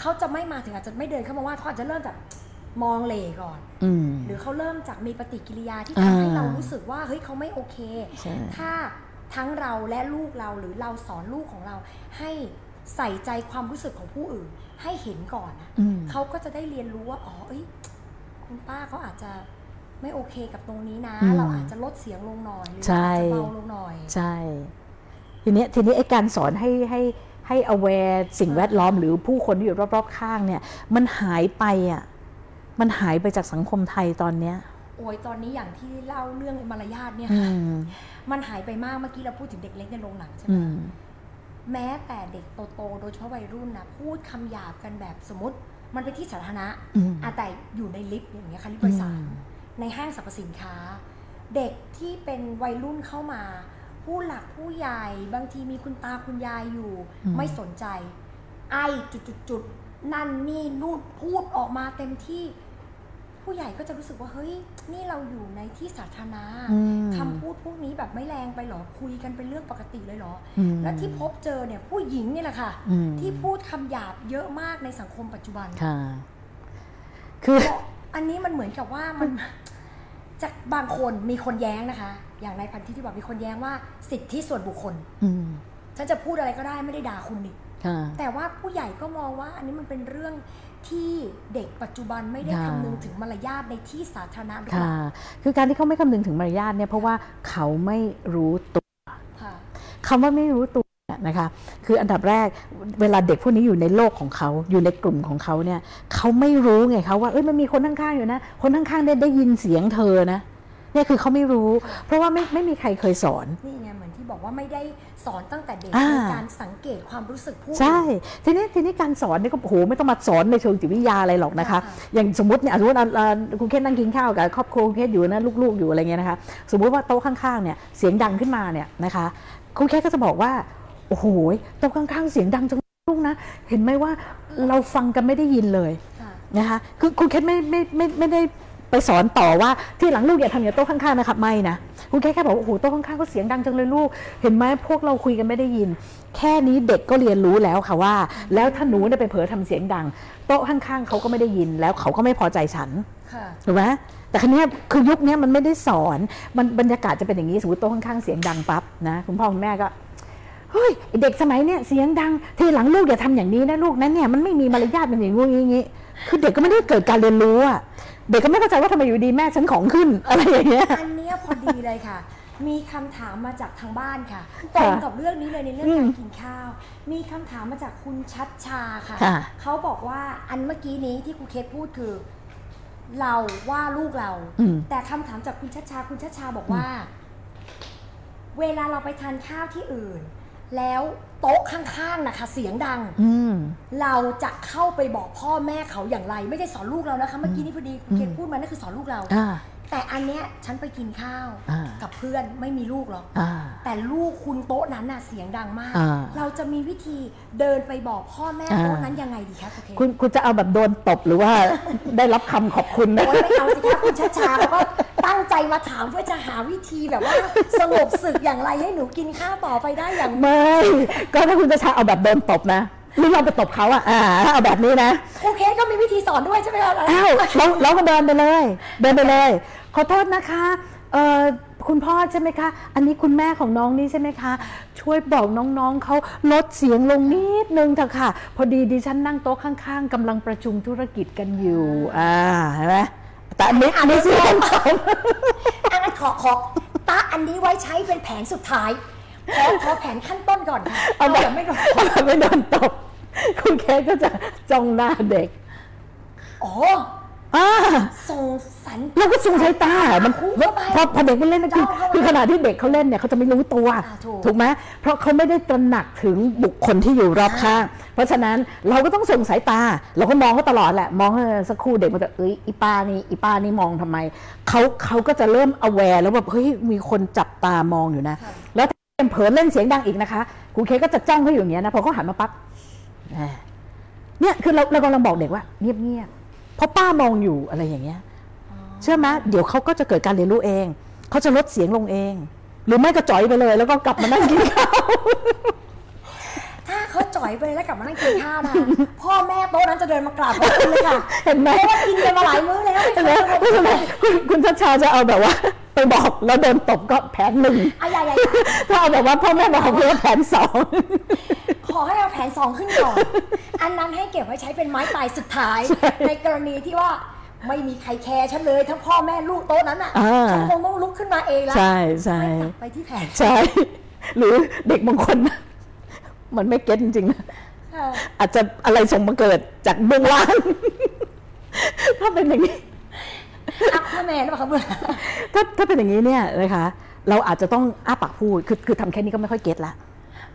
เขาจะไม่มาถึงอาจจะไม่เดินเข้ามาว่าเขาอาจจะเริ่มจากมองเหลก่อนอืมหรือเขาเริ่มจากมีปฏิกิริยาที่อ่าทำให้เรารู้สึกว่าเฮ้ยเขาไม่โอเคใช่ถ้าทั้งเราและลูกเราหรือเราสอนลูกของเรา ให้ใส่ใจความรู้สึกของผู้อื่น ให้เห็นก่อนอะอืมเขาก็จะได้เรียนรู้ว่าอ๋อเอ้ยคุณป้าเขาอาจจะไม่โอเคกับตรงนี้นะอืมเราอาจจะลดเสียงลงหน่อยหรือใช่อาจจะเบาลงหน่อยใช่ ทีนี้ทีนี้ไอ้การสอนให้ให้ให้ aware สิ่งแวดล้อมหรือผู้คนที่อยู่รอบๆข้างเนี่ย มันหายไปอะมันหายไปจากสังคมไทยตอนเนี้ยโอ้ยตอนนี้อย่างที่เล่าเรื่องมารยาทเนี่ยอืค่ะมมันหายไปมากเมื่อกี้เราพูดถึงเด็กเล็กในโรงหนังใช่ไหมอืมแม้แต่เด็กโตๆโดยเฉพาะวัยรุ่นนะพูดคำหยาบกันแบบสมมติ มันเป็นที่สาธารณะอืมอะแต่อยู่ในลิฟต์อย่างเงี้ยค่ะลิฟต์โดยสารอืมในห้างสรรพสินค้า เด็กที่เป็นวัยรุ่นเข้ามา ผู้หลักผู้ใหญ่บางทีมีคุณตาคุณยายอยู่ ไม่สนใจ ไอจุดๆๆนั่นนี่นู่นพูดออกมาเต็มที่ ผู้ใหญ่ก็จะรู้สึกว่าเฮ้ย นี่เราอยู่ในที่สาธารณะอืมคำพูดพวกนี้แบบไม่แรงไปหรอคุยกันเป็นเรื่องปกติเลยเหรออืมและที่พบเจอเนี่ยผู้หญิงนี่แหละค่ะอืมที่พูดคำหยาบเยอะมากในสังคมปัจจุบันค่ะคืออันนี้มันเหมือนกับว่ามันจากบางคนมีคนแย้งนะคะ อย่างในพันทิตที่บอกมีคนแย้งว่าสิทธิส่วนบุคคลอืมฉันจะพูดอะไรก็ได้ไม่ได้ด่าคุณนี่ค่ะแต่ว่าผู้ใหญ่ก็มองว่า อันนี้มันเป็นเรื่องที่เด็กปัจจุบันไม่ได้ค่ะคำนึงถึงมารยาทในที่สาธารณะหรือเปค่ะล่าคือการที่เขาไม่คำนึงถึงมารยาทเนี่ยเพราะว่าเขาไม่รู้ตัวค่ะคำว่าไม่รู้ตัวเนี่ยนะคะคืออันดับแรกเวลาเด็กพวกนี้อยู่ในโลกของเขาอยู่ในกลุ่มของเขาเนี่ยเขาไม่รู้ไงคะว่าเอ้ยมันมีคนข้างๆอยู่นะ คนข้างๆได้ได้ยินเสียงเธอนะ เนี่ยคือเขาไม่รู้ เพราะว่าไม่ไม่มีใครเคยสอนนี่ไงเหมือนที่บอกว่าไม่ได้สอนตั้งแต่เด็กอ่าในการสังเกตความรู้สึกผู้ใช่อื่นทีนี้ทีนี้การสอนเนี่ยก็โอ้โหไม่ต้องมาสอนในเชิงจิตวิทยาอะไรหรอกนะคะค่ะอย่างสมมติเนี่ยสมมติอะอ่าคุณเคสนั่งกินข้าวกับครอบครัวคุณเคสอยู่นะลูกๆอยู่อะไรเงี้ยนะคะ สมมุติว่าโต๊ะข้างๆเนี่ยเสียงดังขึ้นมาเนี่ยนะคะคุณเคสก็จะบอกว่าโอ้โหโต๊ะข้างๆเสียงดังจังลูกนะเห็นไหมว่าเราฟังกันไม่ได้ยินเลยค่ะนะคะคือคุณเคสไม่ไม่ไม่ไม่ได้ ไปสอนต่อว่าที่หลังลูกอย่าทำอย่างโต๊ะข้างๆนะครับไม่นะคุณแค่แค่บอกว่าโอ้โหโต๊ะข้างๆก็เสียงดังจังเลยลูก เห็นไหมพวกเราคุยกันไม่ได้ยิน แค่นี้เด็กก็เรียนรู้แล้วค่ะว่า แล้วถ้าหนูเนี่ยไปเผลอทำเสียงดัง โต๊ะข้างๆเขาก็ไม่ได้ยินแล้วเขาก็ไม่พอใจฉันค่ะถูกไหมแต่ครั้นี้ยคือยุคนี้มันไม่ได้สอนมันบรรยากาศจะเป็นอย่างนี้สมมติโต๊ะข้างๆเสียงดังปั๊บนะคุณพ่อคุณแม่ก็เฮ้ยไอ้เด็กสมัยเนี้ยเสียงดัง ทีหลังลูกอย่าทำอย่างนี้นะลูกนั้นเนี่ยมันไม่มีมารยาทเป็นอย่างงู้นอย่างนี้ คือเด็กก็ไม่ได้เกิดการเรียนรู้อะเด็กก็ไม่เข้าใจว่าทำไมอยู่ดีแม่ฉันของขึ้นอะไรอย่างเงี้ยอันเนี้ยพอดีเลยค่ะ มีคำถามมาจากทางบ้านค่ะตรงกับเรื่องนี้เลยในเรื่องอืมการกินข้าว มีคำถามมาจากคุณชัดชาค่ะ ค่ะ เขาบอกว่าอันเมื่อกี้นี้ที่ครูเคสพูดคือ เราว่าลูกเรา อืม แต่คำถามจากคุณชัดชา คุณชัดชาบอกว่า เวลาเราไปทานข้าวที่อื่น แล้ว โต๊ะข้างๆนะคะ เสียงดัง อืม เราจะเข้าไปบอกพ่อแม่เขาอย่างไร ไม่ได้สอนลูกเรานะคะ เมื่อกี้นี้พอดีคุณเคสพูดมานั่นคือสอนลูกเรา อ่า แต่อันเนี้ยฉันไปกินข้าวอ่ากับเพื่อนไม่มีลูกหรอก อ่า แต่ลูกคุณโต๊ะนั้นน่ะเสียงดังมาก อ่าเราจะมีวิธีเดินไปบอกพ่อแม่อ่า โต๊ะนั้นยังไงดีคะโอเคคุณคุณจะเอาแบบโดนตบหรือว่า ได้รับคำขอบคุณนะ โอ้ยไม่เอาสิคะคุณชาชาเขาก็ ตั้งใจมาถามเพื่อจะหาวิธีแบบว่าสงบศึกอย่างไรให้หนูกินข้าวต่อไปได้อย่างไม่ ก็ถ้าคุณจะชาเอาแบบโดนตบนะหรือเราไปตบเขาอะอ่าถ้าเอาแบบนี้นะครูเคสก็มีวิธีสอนด้วยใช่ไหมคะอ้าวเราเราก็เดินไปเลย เดินไปเลย ขอโทษนะคะเอ่อคุณพ่อใช่ไหมคะ อันนี้คุณแม่ของน้องนี่ใช่ไหมคะ ช่วยบอกน้องๆเขาลดเสียงลงนิดนึงเถอะค่ะ พอดีดิฉันนั่งโต๊ะข้างๆกำลังประชุมธุรกิจกันอยู่ อ่าเห็นไหม แต่อันนี้อันนี้เสียงสองอันนั้นขอขอตาอันนี้ไว้ใช้เป็นแผนสุดท้ายขอขอแผนขั้นต้นก่อนค่ะเอาแบบดี๋ยวไม่โดนเอาแบบไม่โดนตบคุณเคสก็จะจ้องหน้าเด็กอ๋อ อ่าส่งสัญเราก็สูงสายตา มันคู่เข้าไปพอพอเด็กมันเล่นนะคือจ้องเข้าไปคือขณะที่เด็กเขาเล่นเนี่ยเขาจะไม่รู้ตัวอ่าถูกถูกไหมเพราะเขาไม่ได้ตระหนักถึงบุคคลที่อยู่รอบข้าง เพราะฉะนั้นเราก็ต้องส่งสายตา เราก็มองเขาตลอดแหละ มองเออสักครู่เด็กมันจะเอ้ยอีป้านี่อีป้านี่มองทำไมเขาเขาก็จะเริ่ม aware แล้วแบบเฮ้ยมีคนจับตามองอยู่นะค่ะแล้วถ้าเป็นเผลอเล่นเสียงดังอีกนะคะครูเคก็จะจ้องเขาอยู่อย่างเงี้ยนะพอเขาหันมาปั๊บแหมเนี่ยคือเราเรากำลังบอกเด็กว่าเงียบเงียบๆ เพราะป้ามองอยู่อะไรอย่างเงี้ยเชื่อไหมเดี๋ยวเขาก็จะเกิดการเรียนรู้เองเขาจะลดเสียงลงเอง หรือไม่ก็จ่อยไปเลย แล้วก็กลับมานั่งกินข้าวถ้าเขาจ่อยไปแล้วกลับมานั่งกินข้าวนะคะพ่อแม่โต๊ะนั้นจะเดินมากราบขอบคุณเลยค่ะเห็นไหมเพราะว่ากินกันมาหลายมื้อแล้วเห็นไหมไม่เป็นไรคุณคุณชัชชาจะเอาแบบว่าไปบอกแล้วโดนตบก็แผนหนึ่งอะอย่าอย่าถ้าเอาแบบว่าพ่อแม่บอกเขาคือแผนสอง ขอให้เอาแผนสองขึ้นก่อน อันนั้นให้เก็บไว้ใช้เป็นไม้ตายสุดท้าย ในกรณีที่ว่าไม่มีใครแคร์ฉันเลย ทั้งพ่อแม่ลูกโต๊ะนั้นอะอ่าฉันคงต้องลุกขึ้นมาเองแล้วใช่ใช่ไม่กลับไปที่แผนใช่ หรือเด็กบางคนนะมันไม่เก็ตจริงๆนะค่ะอาจจะอะไรส่งมาเกิดจากเบื้องล่างถ้าเป็นอย่างนี้อัพเปอร์แมนหรือเปล่าคะเบื่อถ้าถ้าเป็นอย่างนี้เนี่ยนะคะเราอาจจะต้องอ้าปากพูดคือคือทำแค่นี้ก็ไม่ค่อยเก็ตละ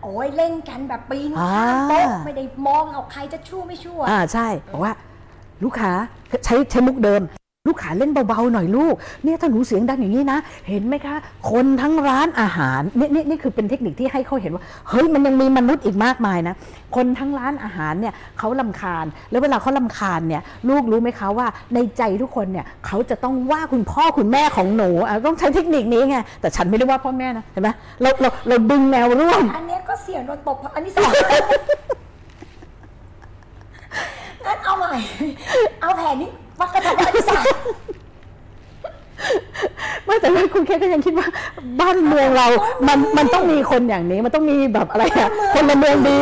โอ้ยเล่นกันแบบปีนอ่าข้ามโต๊ะไม่ได้มองเอาใครจะชั่วไม่ชั่วอ่าใช่บอกว่าลูกค้าใช้ใช้มุกเดิม ลูกค้าเล่นเบาๆหน่อยลูก เนี่ยถ้าหนูเสียงดังอย่างนี้นะ เห็นไหมคะ คนทั้งร้านอาหารนี่นี่นี่คือเป็นเทคนิคที่ให้เขาเห็นว่า เฮ้ยมันยังมีมนุษย์อีกมากมายนะ คนทั้งร้านอาหารเนี่ยเขาลำคาญ แล้วเวลาเขาลำคาญเนี่ย ลูกรู้ไหมคะว่าในใจทุกคนเนี่ยเขาจะต้องว่าคุณพ่อคุณแม่ของหนูอะต้องใช้เทคนิคนี้ไง แต่ฉันไม่ได้ว่าพ่อแม่นะ เห็นไหมเราเราเราดึงแนวร่วม อันนี้ก็เสียงโดนตบ อันนี้สองงั้นเอาใหม่ เอาแผนนี้ วัดก ไม่แต่ว่าคุณเคก็ยังคิดว่า บ้านเมืองเรา มันมันต้องมีคนอย่างนี้ มันต้องมีแบบอะไรอะคนละเมืองดี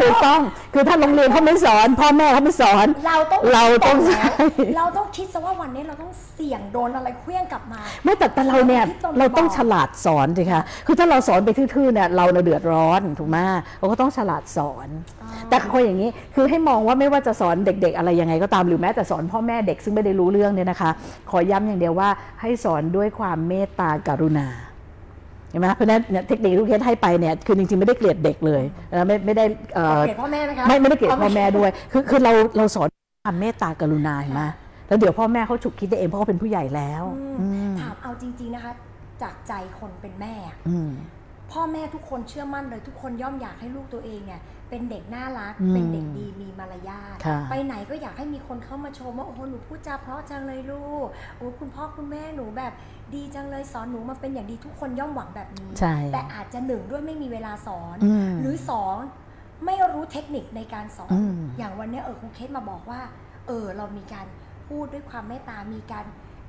ถูกต้อง คือถ้าโรงเรียนเขาไม่สอน พ่อแม่เขาไม่สอน เราต้องเราต้องคิดใช่แล้วเราต้องคิดซะว่าวันนี้เราต้องเสี่ยงโดนอะไรเคลี้ยงกลับมา ไม่แต่แต่เราเนี่ยที่ต้องเราต้องบอกฉลาดสอนสิคะคือถ้าเราสอนไปทื่อๆเนี่ยเราเราเดือดร้อนถูกไหมเราก็ต้องฉลาดสอน แต่คนอย่างนี้คือให้มองว่าไม่ว่าจะสอนเด็ก ๆ อะไรยังไงก็ตามหรือแม้แต่สอนพ่อแม่เด็กซึ่งไม่ได้รู้เรื่องเนี่ยนะคะ ขอย้ำอย่างเดียวว่าให้สอนด้วยความเมตตากรุณาเห็นไหมเพราะฉะนั้นเนี่ยเทคนิคที่ลูกเคสให้ไปเนี่ยคือจริงๆไม่ได้เกลียดเด็กเลยนะไม่ไม่ได้เอ่อเกลียดพ่อแม่ไหมคะไม่ไม่ได้เกลียดพ่อแม่ด้วย คือคือเราเราสอนความเมตตากรุณาเห็นไหมแล้วเดี๋ยวพ่อแม่เขาฉุกคิดได้เองเพราะเขาเป็นผู้ใหญ่แล้วอืมอืมถามเอาจริง ๆนะคะ จากใจคนเป็นแม่อะอืมพ่อแม่ทุกคนเชื่อมั่นเลยทุกคนย่อมอยากให้ลูกตัวเองเนี่ย เป็นเด็กน่ารัก อืมเป็นเด็กดีมีมารยาท ค่ะไปไหนก็อยากให้มีคนเข้ามาชมว่าโอ้โหหนูพูดจาเพราะจังเลยลูกโอ้คุณพ่อคุณแม่หนูแบบดีจังเลยสอนหนูมาเป็นอย่างดีทุกคนย่อมหวังแบบนี้ ใช่ แต่อาจจะหนึ่งด้วยไม่มีเวลาสอน อืม หรือสองไม่รู้เทคนิคในการสอน อืมอย่างวันเนี้ยเออครูเคสมาบอกว่า เออเรามีการพูดด้วยความเมตตา มีการ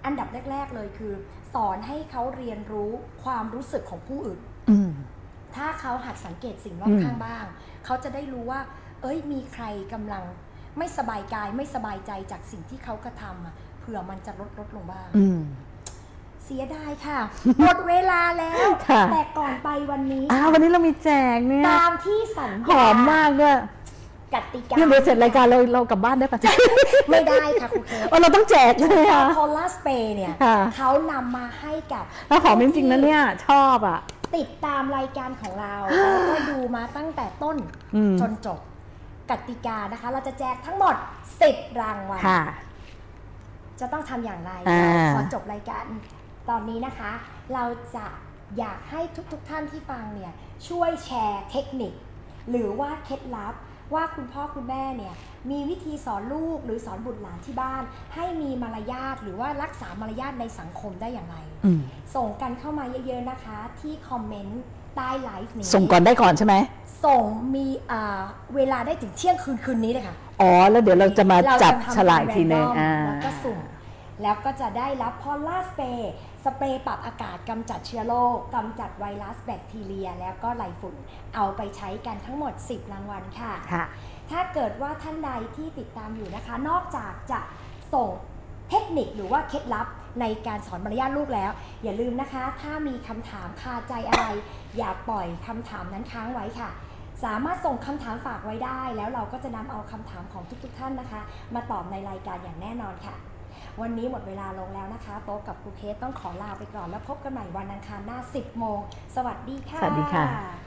อันดับแรก ๆ เลยคือ สอนให้เขาเรียนรู้ความรู้สึกของผู้อื่น อืม ถ้าเขาหัดสังเกตสิ่งรอบข้างบ้าง เขาจะได้รู้ว่า เอ้ยมีใครกำลังไม่สบายกายไม่สบายใจจากสิ่งที่เขากระทำอะเผื่อมันจะลดลดลงบ้างอืมเสียดายค่ะ หมดเวลาแล้วค่ะแต่ก่อนไปวันนี้อ้าววันนี้เรามีแจกเนี่ยตามที่สัญหญาอมมากด้วยกติกาเนี่ยเดี๋ยวเสร็จรายการเราเรากลับบ้านได้ปะไม่ได้ค่ะครูเคสเออเราต้องแจกใช่ไหมคะโพลาสเปย์เนี่ยค่ะเขานำมาให้กับแล้วหอมจริงๆนะเนี่ย ชอบอะ ติดตามรายการของเราแล้วก็ดูมาตั้งแต่ต้นอืมจนจบกติกานะคะ เราจะแจกทั้งหมด 10 รางวัลค่ะจะต้องทำอย่างไรอ่าขอจบรายการตอนนี้นะคะ เราจะอยากให้ทุกๆทท่านที่ฟังเนี่ยช่วยแชร์เทคนิค หรือว่าเคล็ดลับ ว่าคุณพ่อคุณแม่เนี่ยมีวิธีสอนลูกหรือสอนบุตรหลานที่บ้าน ให้มีมารยาทหรือว่ารักษามารยาทในสังคมได้อย่างไรอืมส่งกันเข้ามาเยอะๆนะคะ ที่คอมเมนต์ใต้ไลฟ์นี้ ส่งก่อนได้ก่อนใช่ไหม ส่งมีอ่าเวลาได้ถึงเที่ยงคืนคืนนี้เลยค่ะ อ๋อ แล้วเดี๋ยวเราจะมาเราจับทำฉลากอีกทีหนึงเป็นอ่า random แล้วก็สุ่มแล้วก็จะได้รับพอลล่าสเปรย์ สเปรย์ปรับอากาศกำจัดเชื้อโรคกำจัดไวรัสแบคทีเรีย แล้วก็ไล่ฝุ่นเอาไปใช้กันทั้งหมด 10 รางวัลค่ะค่ะ ถ้าเกิดว่าท่านใดที่ติดตามอยู่นะคะ นอกจากจะส่งเทคนิคหรือว่าเคล็ดลับในการสอนมารยาทลูกแล้ว อย่าลืมนะคะ ถ้ามีคำถามคาใจอะไร อย่าปล่อยคำถามนั้นค้างไว้ค่ะ สามารถส่งคำถามฝากไว้ได้ แล้วเราก็จะนำเอาคำถามของทุกๆ ท่านนะคะ มาตอบในรายการอย่างแน่นอนค่ะ วันนี้หมดเวลาลงแล้วนะคะ โต๊ะกับครูเคสต้องขอลาไปก่อนแล้วพบกันใหม่วันอังคารหน้า 10 โมง สวัสดีค่ะ สวัสดีค่ะ